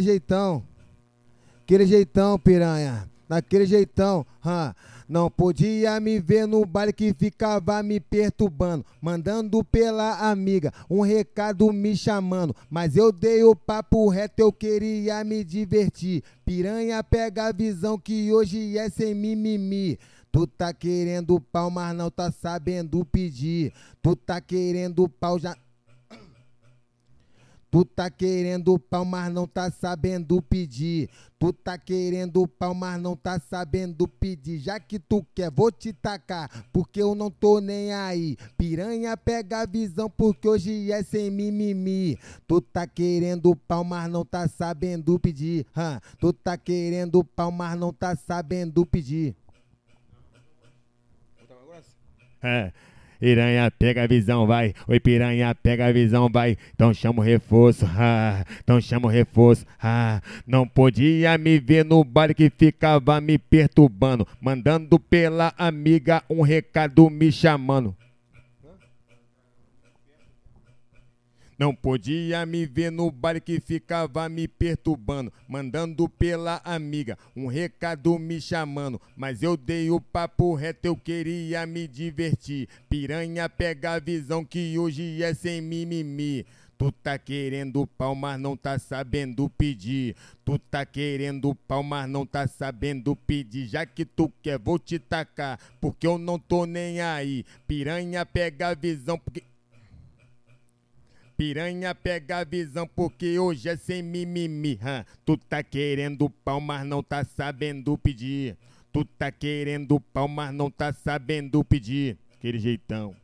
jeitão. Aquele jeitão, piranha. Daquele jeitão, hã? Não podia me ver no baile que ficava me perturbando, mandando pela amiga um recado me chamando. Mas eu dei o papo reto, eu queria me divertir. Piranha pega a visão que hoje é sem mimimi. Tu tá querendo pau, mas não tá sabendo pedir. Tu tá querendo pau, já. Tu tá querendo pau, mas não tá sabendo pedir. Tu tá querendo pau, mas não tá sabendo pedir. Já que tu quer, vou te tacar, porque eu não tô nem aí. Piranha pega a visão, porque hoje é sem mimimi. Tu tá querendo pau, mas não tá sabendo pedir. Hã? Tu tá querendo pau, mas não tá sabendo pedir. É. Piranha pega a visão, vai. Oi, piranha pega a visão, vai. Então chama o reforço, ah. Então chama o reforço, ah. Não podia me ver no baile que ficava me perturbando. Mandando pela amiga um recado me chamando. Não podia me ver no baile que ficava me perturbando, mandando pela amiga um recado me chamando. Mas eu dei o papo reto, eu queria me divertir. Piranha pega a visão que hoje é sem mimimi. Tu tá querendo pau, mas não tá sabendo pedir. Tu tá querendo pau, mas não tá sabendo pedir. Já que tu quer, vou te tacar, porque eu não tô nem aí. Piranha pega a visão, porque. Piranha pega a visão porque hoje é sem mimimi. Hã? Tu tá querendo pau, mas não tá sabendo pedir. Tu tá querendo pau, mas não tá sabendo pedir. Aquele jeitão.